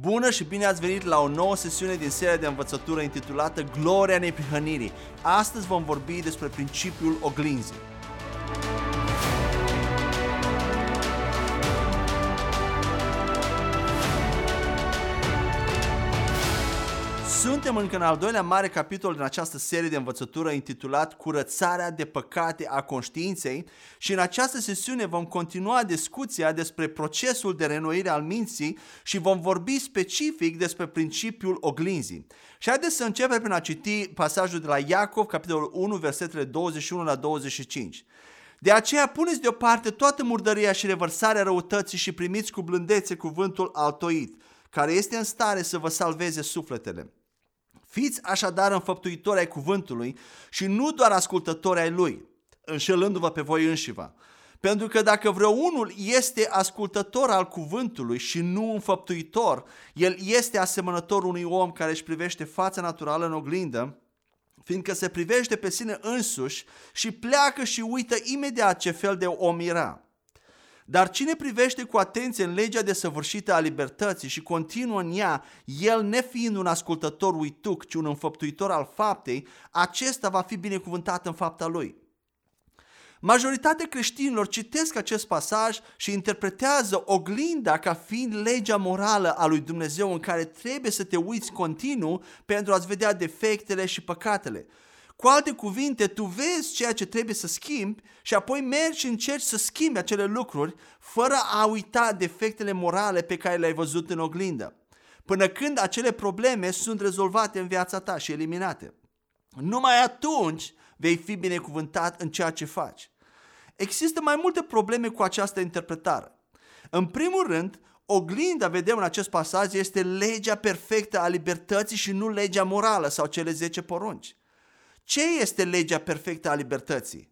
Bună și bine ați venit la o nouă sesiune din seria de învățătură intitulată Gloria neprihănirii. Astăzi vom vorbi despre principiul oglinzii. Suntem încă în al doilea mare capitol din această serie de învățătură intitulat Curățarea de păcate a conștiinței și în această sesiune vom continua discuția despre procesul de renoire al minții și vom vorbi specific despre principiul oglinzii. Și haideți să începem prin a citi pasajul de la Iacov, capitolul 1, versetele 21 la 25. De aceea puneți deoparte toată murdăria și revărsarea răutății și primiți cu blândețe cuvântul altoit, care este în stare să vă salveze sufletele. Fiți așadar înfăptuitori ai cuvântului și nu doar ascultători ai lui, înșelându-vă pe voi înșivă. Pentru că dacă vreunul este ascultător al cuvântului și nu înfăptuitor, el este asemănător unui om care își privește fața naturală în oglindă, fiindcă se privește pe sine însuși și pleacă și uită imediat ce fel de om era. Dar cine privește cu atenție în legea desăvârșită a libertății și continuă în ea, el nefiind un ascultător uituc, ci un înfăptuitor al faptei, acesta va fi binecuvântat în fapta lui. Majoritatea creștinilor citesc acest pasaj și interpretează oglinda ca fiind legea morală a lui Dumnezeu în care trebuie să te uiți continuu pentru a-ți vedea defectele și păcatele. Cu alte cuvinte, tu vezi ceea ce trebuie să schimbi și apoi mergi și încerci să schimbi acele lucruri fără a uita defectele morale pe care le-ai văzut în oglindă, până când acele probleme sunt rezolvate în viața ta și eliminate. Numai atunci vei fi binecuvântat în ceea ce faci. Există mai multe probleme cu această interpretare. În primul rând, oglinda, vedem în acest pasaj, este legea perfectă a libertății și nu legea morală sau cele 10 porunci. Ce este legea perfectă a libertății?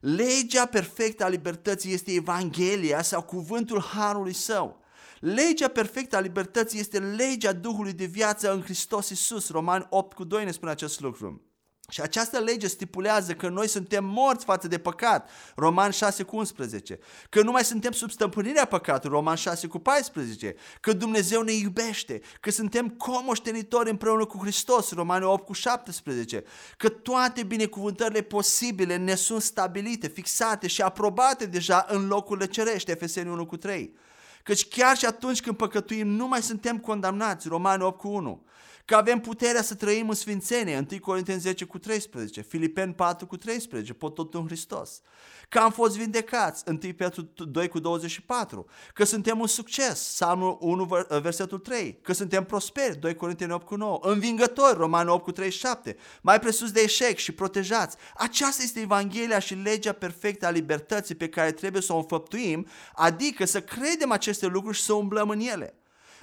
Legea perfectă a libertății este Evanghelia sau cuvântul Harului Său. Legea perfectă a libertății este legea Duhului de viață în Hristos Iisus. Roman 8 cu 2 ne spune acest lucru. Și această lege stipulează că noi suntem morți față de păcat, Roman 6 cu 11, că nu mai suntem sub stăpânirea păcatului, Roman 6 cu 14, că Dumnezeu ne iubește, că suntem comoștenitori împreună cu Hristos, Roman 8 cu 17, că toate binecuvântările posibile ne sunt stabilite, fixate și aprobate deja în locurile cerești, Efeseni 1 cu 3. Căci chiar și atunci când păcătuim, nu mai suntem condamnați, Romani 8 cu 1 că avem puterea să trăim în sfințenie, 1 Corinteni 10 cu 13, Filipeni 4 cu 13, pot tot în Hristos, că am fost vindecați, 1 Petru 2 cu 24, că suntem un succes, Psalmul 1 versetul 3, că suntem prosperi, 2 Corinteni 8 cu 9, învingători, Romani 8 cu 37, mai presus de eșec și protejați. Aceasta este Evanghelia și legea perfectă a libertății pe care trebuie să o înfăptuim, adică să credem aceste lucruri și să umblăm în ele.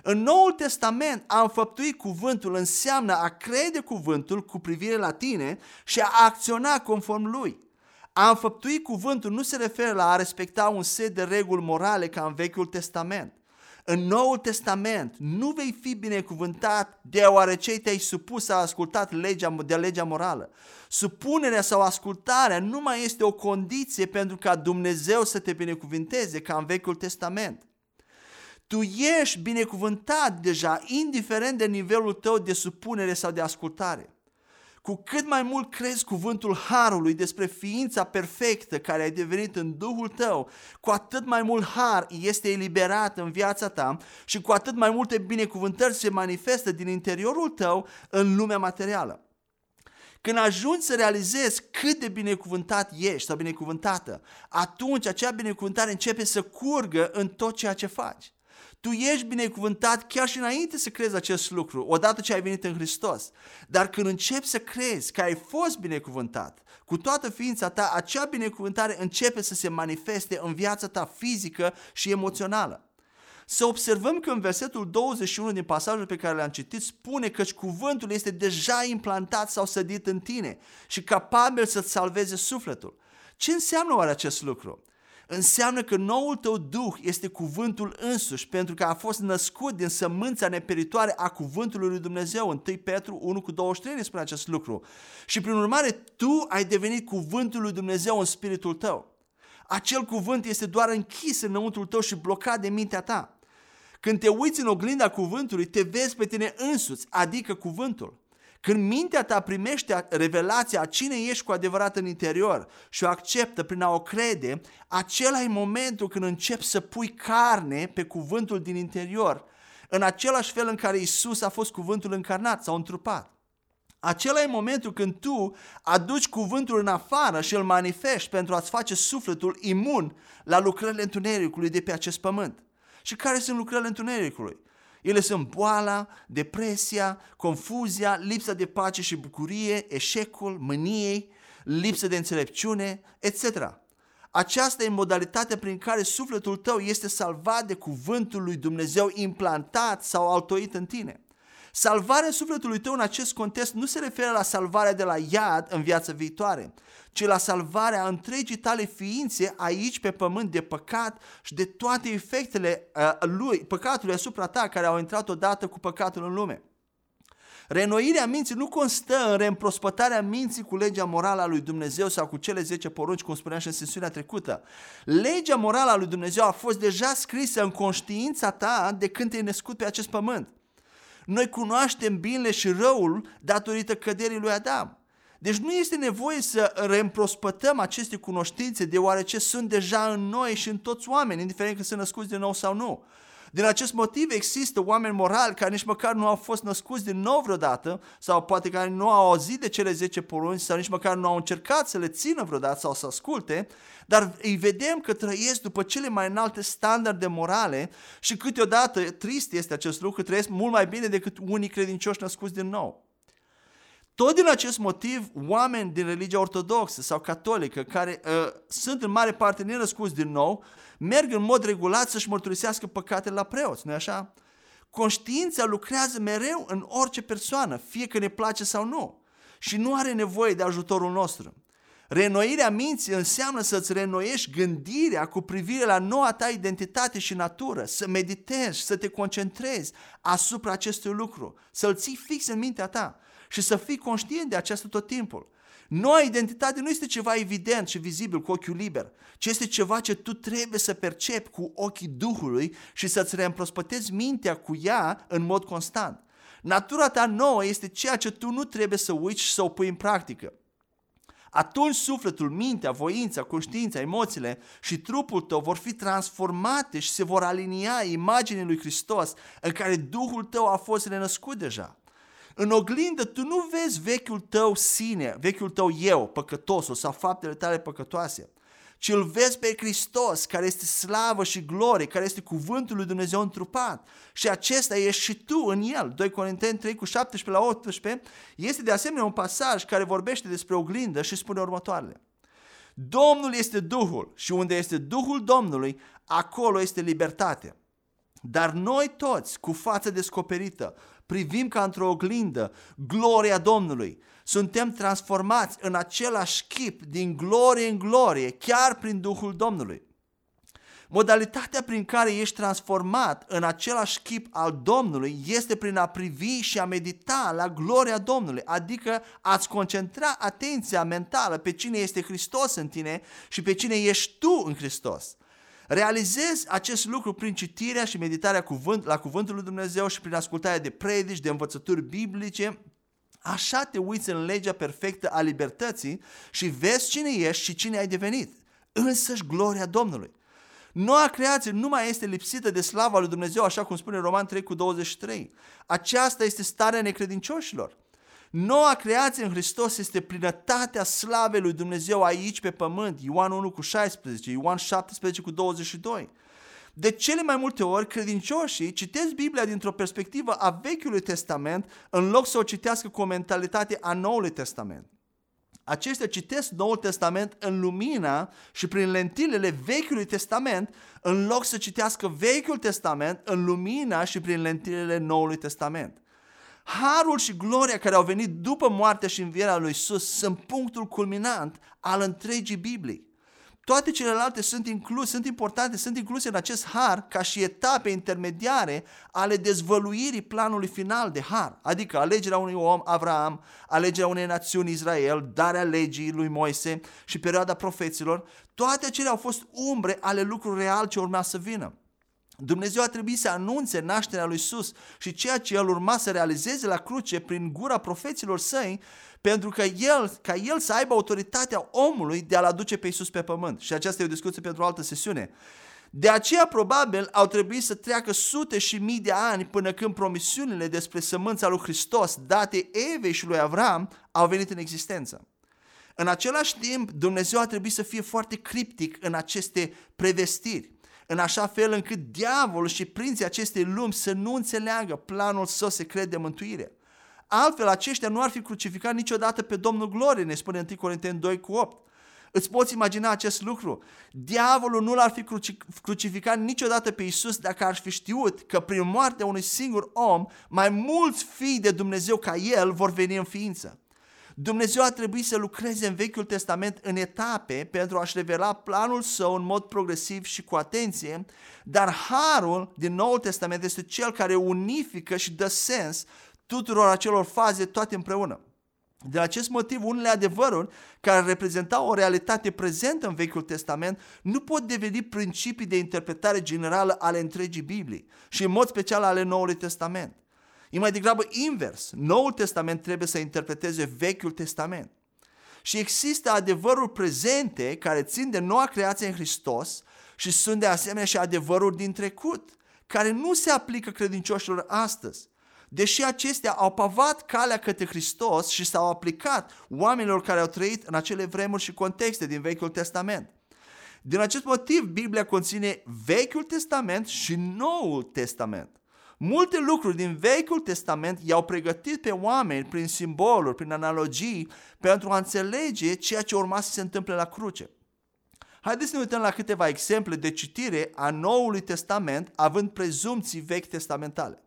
În Noul Testament a înfăptui cuvântul înseamnă a crede cuvântul cu privire la tine și a acționa conform lui. A înfăptui cuvântul nu se referă la a respecta un set de reguli morale ca în Vechiul Testament. În Noul Testament nu vei fi binecuvântat deoarece te-ai supus să ascultat legea, de legea morală. Supunerea sau ascultarea nu mai este o condiție pentru ca Dumnezeu să te binecuvinteze ca în Vechiul Testament. Tu ești binecuvântat deja, indiferent de nivelul tău de supunere sau de ascultare. Cu cât mai mult crezi cuvântul Harului despre ființa perfectă care ai devenit în Duhul tău, cu atât mai mult Har este eliberat în viața ta și cu atât mai multe binecuvântări se manifestă din interiorul tău în lumea materială. Când ajungi să realizezi cât de binecuvântat ești sau binecuvântată, atunci acea binecuvântare începe să curgă în tot ceea ce faci. Tu ești binecuvântat chiar și înainte să crezi acest lucru, odată ce ai venit în Hristos. Dar când începi să crezi că ai fost binecuvântat, cu toată ființa ta, acea binecuvântare începe să se manifeste în viața ta fizică și emoțională. Să observăm că în versetul 21 din pasajul pe care l-am citit spune că cuvântul este deja implantat sau sădit în tine și capabil să-ți salveze sufletul. Ce înseamnă oare acest lucru? Înseamnă că noul tău duh este cuvântul însuși, pentru că a fost născut din sămânța neperitoare a cuvântului lui Dumnezeu. 1 Petru 1 cu 23 ne spune acest lucru. Și prin urmare, tu ai devenit cuvântul lui Dumnezeu în spiritul tău. Acel cuvânt este doar închis înăuntru tău și blocat de mintea ta. Când te uiți în oglinda cuvântului, te vezi pe tine însuți, adică cuvântul. Când mintea ta primește revelația a cine ești cu adevărat în interior și o acceptă prin a o crede, acela e momentul când începi să pui carne pe cuvântul din interior, în același fel în care Isus a fost cuvântul încarnat sau întrupat. Acela e momentul când tu aduci cuvântul în afară și îl manifesti pentru a-ți face sufletul imun la lucrările întunericului de pe acest pământ. Și care sunt lucrările întunericului? Ele sunt boala, depresia, confuzia, lipsa de pace și bucurie, eșecul, mâniei, lipsă de înțelepciune, etc. Aceasta e modalitatea prin care sufletul tău este salvat de cuvântul lui Dumnezeu implantat sau altoit în tine. Salvarea sufletului tău în acest context nu se referă la salvarea de la iad în viața viitoare, ci la salvarea întregii tale ființe aici pe pământ de păcat și de toate efectele uh, lui, păcatului asupra ta care au intrat odată cu păcatul în lume. Renoirea minții nu constă în reîmprospătarea minții cu legea morală a lui Dumnezeu sau cu cele 10 porunci, cum spuneam și în sesiunea trecută. Legea morală a lui Dumnezeu a fost deja scrisă în conștiința ta de când te-ai născut pe acest pământ. Noi cunoaștem binele și răul datorită căderii lui Adam. Deci nu este nevoie să reîmprospătăm aceste cunoștințe deoarece sunt deja în noi și în toți oameni, indiferent că sunt născuți din nou sau nu. Din acest motiv există oameni morali care nici măcar nu au fost născuți din nou vreodată sau poate care nu au auzit de cele 10 porunci sau nici măcar nu au încercat să le țină vreodată sau să asculte, dar îi vedem că trăiesc după cele mai înalte standarde morale și câteodată, trist este acest lucru, trăiesc mult mai bine decât unii credincioși născuți din nou. Tot din acest motiv, oameni din religia ortodoxă sau catolică, care uh, sunt în mare parte nenăscuți din nou, merg în mod regulat să-și mărturisească păcatele la preoți, nu așa? Conștiința lucrează mereu în orice persoană, fie că ne place sau nu, și nu are nevoie de ajutorul nostru. Renoirea minții înseamnă să-ți renoiești gândirea cu privire la noua ta identitate și natură, să meditezi, să te concentrezi asupra acestui lucru, să-l ții fix în mintea ta și să fii conștient de acesta tot timpul. Noua identitate nu este ceva evident și vizibil cu ochiul liber, ci este ceva ce tu trebuie să percepi cu ochii Duhului și să-ți reîmprospătezi mintea cu ea în mod constant. Natura ta nouă este ceea ce tu nu trebuie să uiți și să o pui în practică. Atunci sufletul, mintea, voința, conștiința, emoțiile și trupul tău vor fi transformate și se vor alinia imaginii lui Hristos în care Duhul tău a fost renăscut deja. În oglindă tu nu vezi vechiul tău sine, vechiul tău eu, păcătosul sau faptele tale păcătoase, ci îl vezi pe Hristos, care este slavă și glorie, care este cuvântul lui Dumnezeu întrupat. Și acesta ești și tu în el. 2 Corinteni 3 cu 17 la 18 este de asemenea un pasaj care vorbește despre oglindă și spune următoarele. Domnul este Duhul și unde este Duhul Domnului, acolo este libertate. Dar noi toți, cu față descoperită, privim ca într-o oglindă gloria Domnului. Suntem transformați în același chip, din glorie în glorie, chiar prin Duhul Domnului. Modalitatea prin care ești transformat în același chip al Domnului este prin a privi și a medita la gloria Domnului, adică a-ți concentra atenția mentală pe cine este Hristos în tine și pe cine ești tu în Hristos. Realizezi acest lucru prin citirea și meditarea cuvânt, la cuvântul lui Dumnezeu și prin ascultarea de predici, de învățături biblice, Așa te uiți în legea perfectă a libertății și vezi cine ești și cine ai devenit. Însăși gloria Domnului. Noua creație nu mai este lipsită de slava lui Dumnezeu, așa cum spune Roman 3 cu 23. Aceasta este starea necredincioșilor. Noua creație în Hristos este plinătatea slavei lui Dumnezeu aici pe pământ. Ioan 1 cu 16, Ioan 17 cu 22. De cele mai multe ori, credincioșii citesc Biblia dintr-o perspectivă a Vechiului Testament în loc să o citească cu o mentalitate a Noului Testament. Aceștia citesc Noul Testament în lumina și prin lentilele Vechiului Testament în loc să citească Vechiul Testament în lumina și prin lentilele Noului Testament. Harul și gloria care au venit după moartea și învierea lui Isus sunt punctul culminant al întregii Biblii. Toate celelalte sunt incluse, sunt importante, sunt incluse în acest har ca și etape intermediare ale dezvăluirii planului final de har, adică alegerea unui om, Avram, alegerea unei națiuni, Israel, darea legii lui Moise și perioada profeților, toate acelea au fost umbre ale lucruri real ce urma să vină. Dumnezeu a trebuit să anunțe nașterea lui Isus și ceea ce el urma să realizeze la cruce prin gura profeților săi, pentru că el, ca el să aibă autoritatea omului de a-l aduce pe Isus pe pământ. Și aceasta e o discuție pentru o altă sesiune. De aceea, probabil, au trebuit să treacă sute și mii de ani până când promisiunile despre sămânța lui Hristos date Evei și lui Avram au venit în existență. În același timp, Dumnezeu a trebuit să fie foarte criptic în aceste prevestiri în așa fel încât diavolul și prinții acestei lumi să nu înțeleagă planul său secret de mântuire. Altfel, aceștia nu ar fi crucificat niciodată pe Domnul Glorie, ne spune 1 Corinteni 2 cu 8. Îți poți imagina acest lucru? Diavolul nu l-ar fi crucificat niciodată pe Isus dacă ar fi știut că prin moartea unui singur om, mai mulți fii de Dumnezeu ca el vor veni în ființă. Dumnezeu a trebuit să lucreze în Vechiul Testament în etape pentru a-și revela planul său în mod progresiv și cu atenție, dar harul din Noul Testament este cel care unifică și dă sens tuturor acelor faze toate împreună. De acest motiv, unele adevăruri care reprezentau o realitate prezentă în Vechiul Testament nu pot deveni principii de interpretare generală ale întregii Biblii și în mod special ale Noului Testament. E mai degrabă invers. Noul Testament trebuie să interpreteze Vechiul Testament. Și există adevăruri prezente care țin de noua creație în Hristos și sunt de asemenea și adevăruri din trecut, care nu se aplică credincioșilor astăzi. Deși acestea au pavat calea către Hristos și s-au aplicat oamenilor care au trăit în acele vremuri și contexte din Vechiul Testament. Din acest motiv, Biblia conține Vechiul Testament și Noul Testament. Multe lucruri din Vechiul Testament i-au pregătit pe oameni prin simboluri, prin analogii, pentru a înțelege ceea ce urma să se întâmple la cruce. Haideți să ne uităm la câteva exemple de citire a Noului Testament, având prezumții vechi testamentale.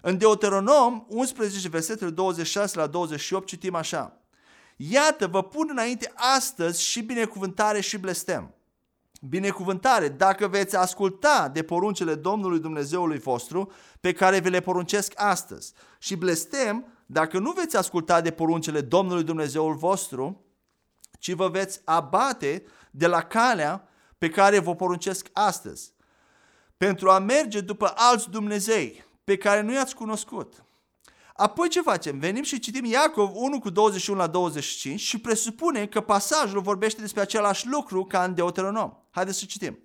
În Deuteronom 11, versetele 26 la 28 citim așa. Iată, vă pun înainte astăzi și binecuvântare și blestem binecuvântare dacă veți asculta de poruncele Domnului Dumnezeului vostru pe care vi le poruncesc astăzi. Și blestem dacă nu veți asculta de poruncele Domnului Dumnezeul vostru, ci vă veți abate de la calea pe care vă poruncesc astăzi, pentru a merge după alți Dumnezei pe care nu i-ați cunoscut. Apoi ce facem? Venim și citim Iacov 1 cu 21 la 25 și presupune că pasajul vorbește despre același lucru ca în Deuteronom. Haideți să citim.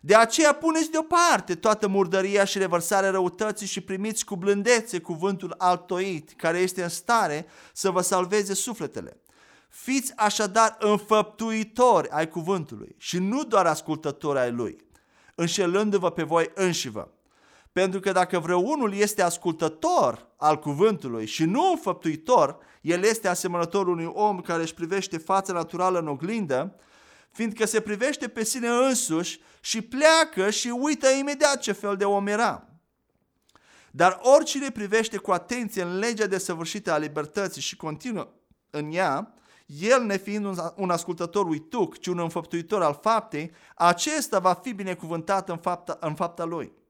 De aceea puneți deoparte toată murdăria și revărsarea răutății și primiți cu blândețe cuvântul altoit, care este în stare să vă salveze sufletele. Fiți așadar înfăptuitori ai cuvântului și nu doar ascultători ai lui, înșelându-vă pe voi înșivă. Pentru că dacă vreunul este ascultător al cuvântului și nu înfăptuitor, el este asemănător unui om care își privește fața naturală în oglindă, fiindcă se privește pe sine însuși și pleacă și uită imediat ce fel de om era. Dar oricine privește cu atenție în legea desăvârșită a libertății și continuă în ea, el nefiind un ascultător uituc, ci un înfăptuitor al faptei, acesta va fi binecuvântat în fapta, în fapta lui.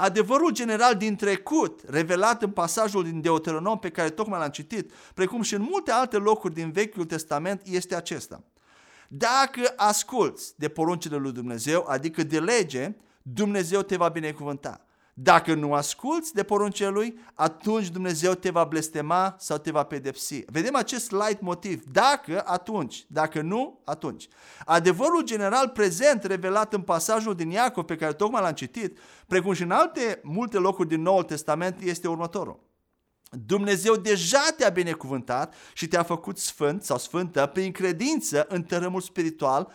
Adevărul general din trecut, revelat în pasajul din Deuteronom pe care tocmai l-am citit, precum și în multe alte locuri din Vechiul Testament, este acesta. Dacă asculți de poruncile lui Dumnezeu, adică de lege, Dumnezeu te va binecuvânta. Dacă nu asculți de poruncile lui, atunci Dumnezeu te va blestema sau te va pedepsi. Vedem acest light motiv. Dacă, atunci. Dacă nu, atunci. Adevărul general prezent revelat în pasajul din Iacov pe care tocmai l-am citit, precum și în alte multe locuri din Noul Testament, este următorul. Dumnezeu deja te-a binecuvântat și te-a făcut sfânt sau sfântă prin credință în tărâmul spiritual,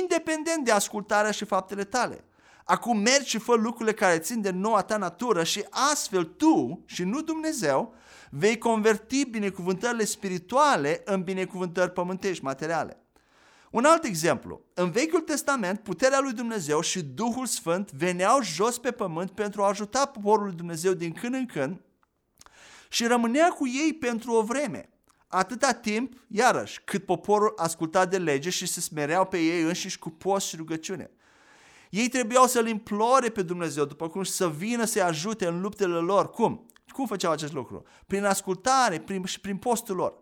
independent de ascultarea și faptele tale. Acum mergi și fă lucrurile care țin de noua ta natură și astfel tu și nu Dumnezeu vei converti binecuvântările spirituale în binecuvântări pământești, materiale. Un alt exemplu. În Vechiul Testament, puterea lui Dumnezeu și Duhul Sfânt veneau jos pe pământ pentru a ajuta poporul lui Dumnezeu din când în când și rămânea cu ei pentru o vreme. Atâta timp, iarăși, cât poporul asculta de lege și se smereau pe ei înșiși cu post și rugăciune. Ei trebuiau să-L implore pe Dumnezeu, după cum să vină să-i ajute în luptele lor. Cum? Cum făceau acest lucru? Prin ascultare prin, și prin postul lor.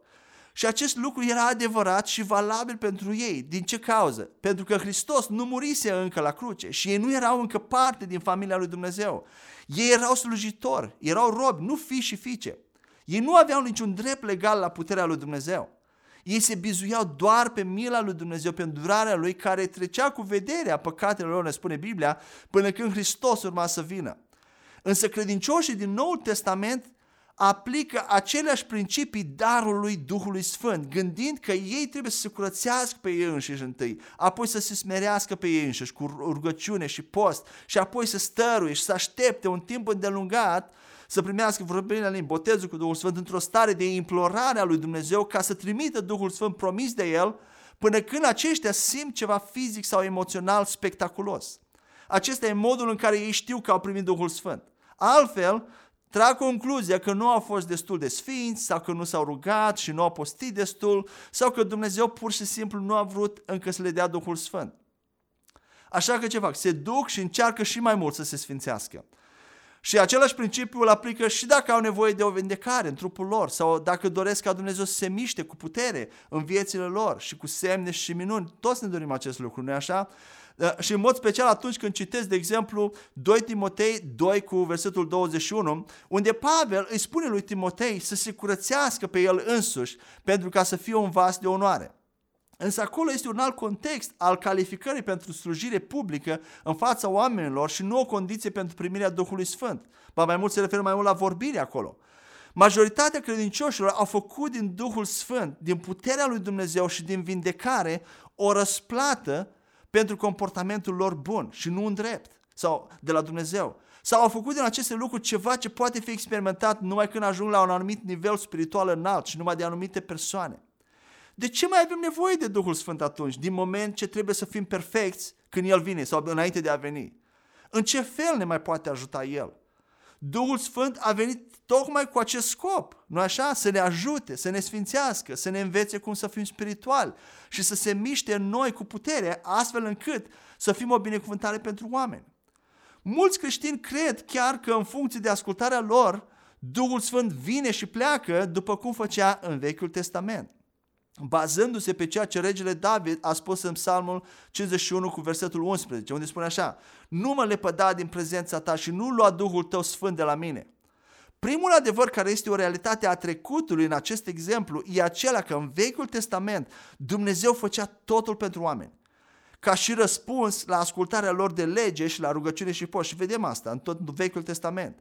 Și acest lucru era adevărat și valabil pentru ei. Din ce cauză? Pentru că Hristos nu murise încă la cruce și ei nu erau încă parte din familia lui Dumnezeu. Ei erau slujitori, erau robi, nu fi și fiice. Ei nu aveau niciun drept legal la puterea lui Dumnezeu. Ei se bizuiau doar pe mila lui Dumnezeu, pe îndurarea lui care trecea cu vederea păcatelor lor, ne spune Biblia, până când Hristos urma să vină. Însă credincioșii din Noul Testament aplică aceleași principii darului Duhului Sfânt, gândind că ei trebuie să se curățească pe ei înșiși întâi, apoi să se smerească pe ei înșiși cu rugăciune și post și apoi să stăruie și să aștepte un timp îndelungat să primească vorbirea limbi, botezul cu Duhul Sfânt într-o stare de implorare a lui Dumnezeu ca să trimită Duhul Sfânt promis de El până când aceștia simt ceva fizic sau emoțional spectaculos. Acesta e modul în care ei știu că au primit Duhul Sfânt. Altfel, trag concluzia că nu au fost destul de sfinți sau că nu s-au rugat și nu au postit destul sau că Dumnezeu pur și simplu nu a vrut încă să le dea Duhul Sfânt. Așa că ce fac? Se duc și încearcă și mai mult să se sfințească. Și același principiu îl aplică și dacă au nevoie de o vindecare în trupul lor sau dacă doresc ca Dumnezeu să se miște cu putere în viețile lor și cu semne și minuni. Toți ne dorim acest lucru, nu-i așa? Uh, și în mod special atunci când citesc, de exemplu, 2 Timotei 2 cu versetul 21, unde Pavel îi spune lui Timotei să se curățească pe el însuși pentru ca să fie un vas de onoare. Însă acolo este un alt context al calificării pentru slujire publică în fața oamenilor și nu o condiție pentru primirea Duhului Sfânt. Ba mai mult se referă mai mult la vorbire acolo. Majoritatea credincioșilor au făcut din Duhul Sfânt, din puterea lui Dumnezeu și din vindecare o răsplată pentru comportamentul lor bun și nu un drept sau de la Dumnezeu. Sau au făcut din aceste lucruri ceva ce poate fi experimentat numai când ajung la un anumit nivel spiritual înalt și numai de anumite persoane. De ce mai avem nevoie de Duhul Sfânt atunci, din moment ce trebuie să fim perfecți când El vine sau înainte de a veni? În ce fel ne mai poate ajuta El? Duhul Sfânt a venit tocmai cu acest scop, nu așa? Să ne ajute, să ne sfințească, să ne învețe cum să fim spirituali și să se miște în noi cu putere, astfel încât să fim o binecuvântare pentru oameni. Mulți creștini cred chiar că în funcție de ascultarea lor, Duhul Sfânt vine și pleacă după cum făcea în Vechiul Testament bazându-se pe ceea ce regele David a spus în psalmul 51 cu versetul 11, unde spune așa, nu mă lepăda din prezența ta și nu lua Duhul tău sfânt de la mine. Primul adevăr care este o realitate a trecutului în acest exemplu e acela că în Vechiul Testament Dumnezeu făcea totul pentru oameni. Ca și răspuns la ascultarea lor de lege și la rugăciune și post. Și vedem asta în tot Vechiul Testament.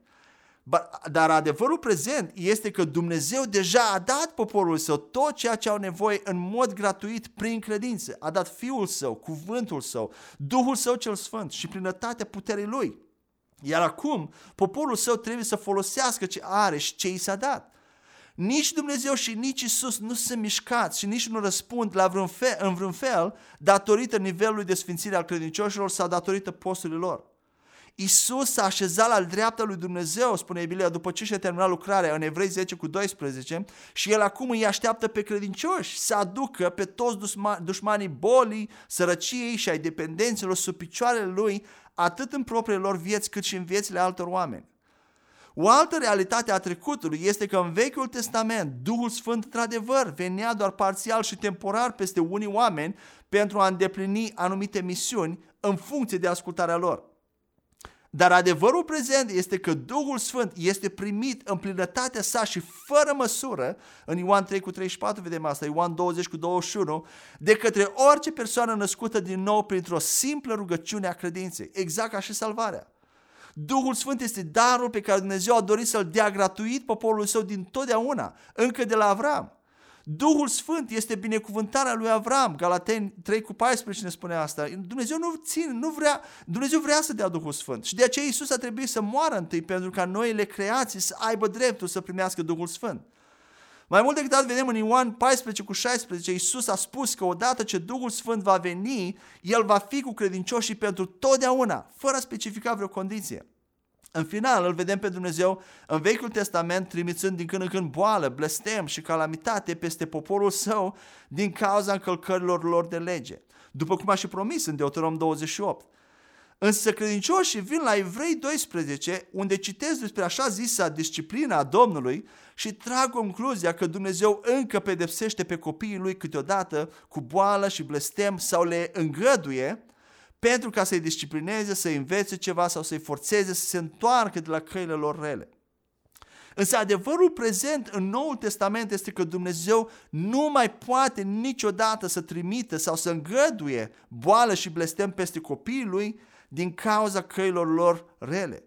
Dar adevărul prezent este că Dumnezeu deja a dat poporul său tot ceea ce au nevoie în mod gratuit prin credință. A dat Fiul său, cuvântul său, Duhul său cel Sfânt și plinătatea puterii lui. Iar acum, poporul său trebuie să folosească ce are și ce i s-a dat. Nici Dumnezeu și nici Isus nu sunt mișcați și nici nu răspund la vreun fel, în vreun fel datorită nivelului de sfințire al credincioșilor sau datorită postului lor. Isus s-a așezat la dreapta lui Dumnezeu, spune Biblia, după ce și-a terminat lucrarea în Evrei 10 cu 12 și El acum îi așteaptă pe credincioși să aducă pe toți dușmanii bolii, sărăciei și ai dependenților sub picioarele Lui, atât în propriile lor vieți cât și în viețile altor oameni. O altă realitate a trecutului este că în Vechiul Testament Duhul Sfânt într-adevăr venea doar parțial și temporar peste unii oameni pentru a îndeplini anumite misiuni în funcție de ascultarea lor. Dar adevărul prezent este că Duhul Sfânt este primit în plinătatea sa și fără măsură, în Ioan 3 cu 34 vedem asta, Ioan 20 cu 21, de către orice persoană născută din nou printr-o simplă rugăciune a credinței, exact ca și salvarea. Duhul Sfânt este darul pe care Dumnezeu a dorit să-l dea gratuit poporului său din totdeauna, încă de la Avram. Duhul Sfânt este binecuvântarea lui Avram. Galateni 3 cu 14 ne spune asta. Dumnezeu nu ține, nu vrea, Dumnezeu vrea să dea Duhul Sfânt. Și de aceea Iisus a trebuit să moară întâi pentru ca noile creații să aibă dreptul să primească Duhul Sfânt. Mai mult decât atât vedem în Ioan 14 cu 16, Iisus a spus că odată ce Duhul Sfânt va veni, El va fi cu credincioșii pentru totdeauna, fără a specifica vreo condiție. În final îl vedem pe Dumnezeu în Vechiul Testament trimițând din când în când boală, blestem și calamitate peste poporul său din cauza încălcărilor lor de lege, după cum a și promis în Deuteronom 28. Însă credincioșii vin la Evrei 12, unde citesc despre așa zisa disciplina a Domnului și trag concluzia că Dumnezeu încă pedepsește pe copiii lui câteodată cu boală și blestem sau le îngăduie pentru ca să-i disciplineze, să-i învețe ceva sau să-i forțeze să se întoarcă de la căile lor rele. Însă adevărul prezent în Noul Testament este că Dumnezeu nu mai poate niciodată să trimită sau să îngăduie boală și blestem peste copiii lui din cauza căilor lor rele.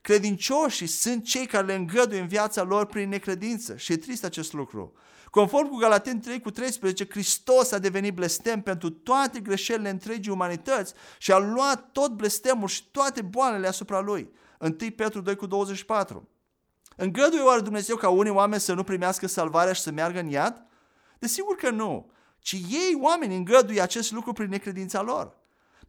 Credincioșii sunt cei care le îngăduie în viața lor prin necredință și e trist acest lucru. Conform cu Galaten 3 cu 13, Hristos a devenit blestem pentru toate greșelile întregii umanități și a luat tot blestemul și toate boalele asupra lui. 1 Petru 2 cu 24. Îngăduie oare Dumnezeu ca unii oameni să nu primească salvarea și să meargă în iad? Desigur că nu, ci ei, oameni, îngăduie acest lucru prin necredința lor.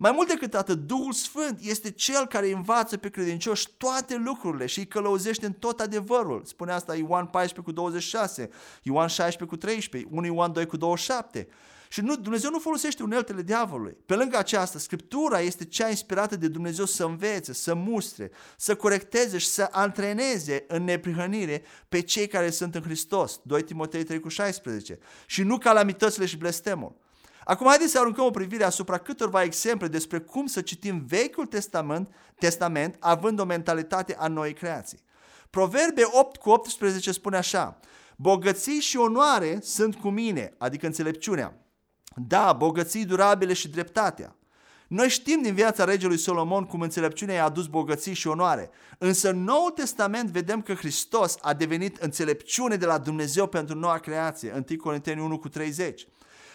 Mai mult decât atât, Duhul Sfânt este Cel care învață pe credincioși toate lucrurile și îi călăuzește în tot adevărul. Spune asta Ioan 14 cu 26, Ioan 16 cu 13, 1 Ioan 2 cu 27. Și nu, Dumnezeu nu folosește uneltele diavolului. Pe lângă aceasta, Scriptura este cea inspirată de Dumnezeu să învețe, să mustre, să corecteze și să antreneze în neprihănire pe cei care sunt în Hristos. 2 Timotei 3 cu 16. Și nu calamitățile și blestemul. Acum haideți să aruncăm o privire asupra câtorva exemple despre cum să citim Vechiul Testament, Testament având o mentalitate a noi creații. Proverbe 8 cu 18 spune așa, Bogății și onoare sunt cu mine, adică înțelepciunea. Da, bogății durabile și dreptatea. Noi știm din viața regelui Solomon cum înțelepciunea i-a adus bogății și onoare, însă în Noul Testament vedem că Hristos a devenit înțelepciune de la Dumnezeu pentru noua creație, 1 Corinteni 1 cu 30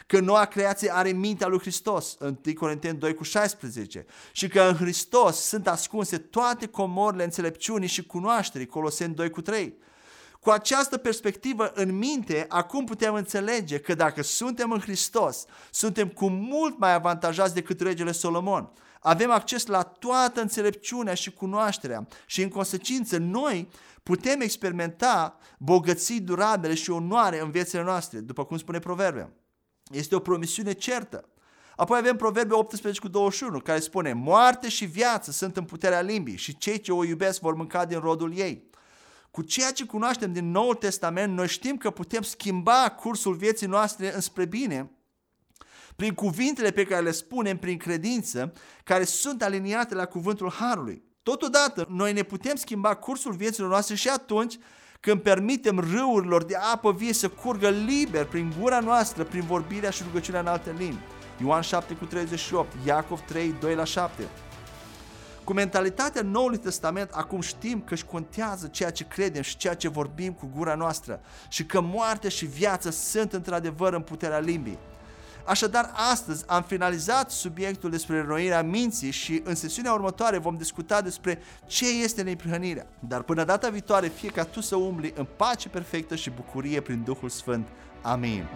că noua creație are mintea lui Hristos, 1 Corinteni 2 cu 16, și că în Hristos sunt ascunse toate comorile înțelepciunii și cunoașterii, Coloseni 2 cu 3. Cu această perspectivă în minte, acum putem înțelege că dacă suntem în Hristos, suntem cu mult mai avantajați decât regele Solomon. Avem acces la toată înțelepciunea și cunoașterea și în consecință noi putem experimenta bogății durabile și onoare în viețile noastre, după cum spune Proverbe. Este o promisiune certă. Apoi avem Proverbe 18 cu 21, care spune, moarte și viață sunt în puterea limbii și cei ce o iubesc vor mânca din rodul ei. Cu ceea ce cunoaștem din Noul Testament, noi știm că putem schimba cursul vieții noastre înspre bine prin cuvintele pe care le spunem prin credință, care sunt aliniate la cuvântul Harului. Totodată, noi ne putem schimba cursul vieților noastre și atunci când permitem râurilor de apă vie să curgă liber prin gura noastră, prin vorbirea și rugăciunea în alte limbi. Ioan 7 cu 38, Iacov 3, 2 la 7. Cu mentalitatea Noului Testament, acum știm că își contează ceea ce credem și ceea ce vorbim cu gura noastră și că moartea și viața sunt într-adevăr în puterea limbii. Așadar, astăzi am finalizat subiectul despre renoirea minții și în sesiunea următoare vom discuta despre ce este neprihănirea. Dar până data viitoare, fie ca tu să umbli în pace perfectă și bucurie prin Duhul Sfânt. Amin.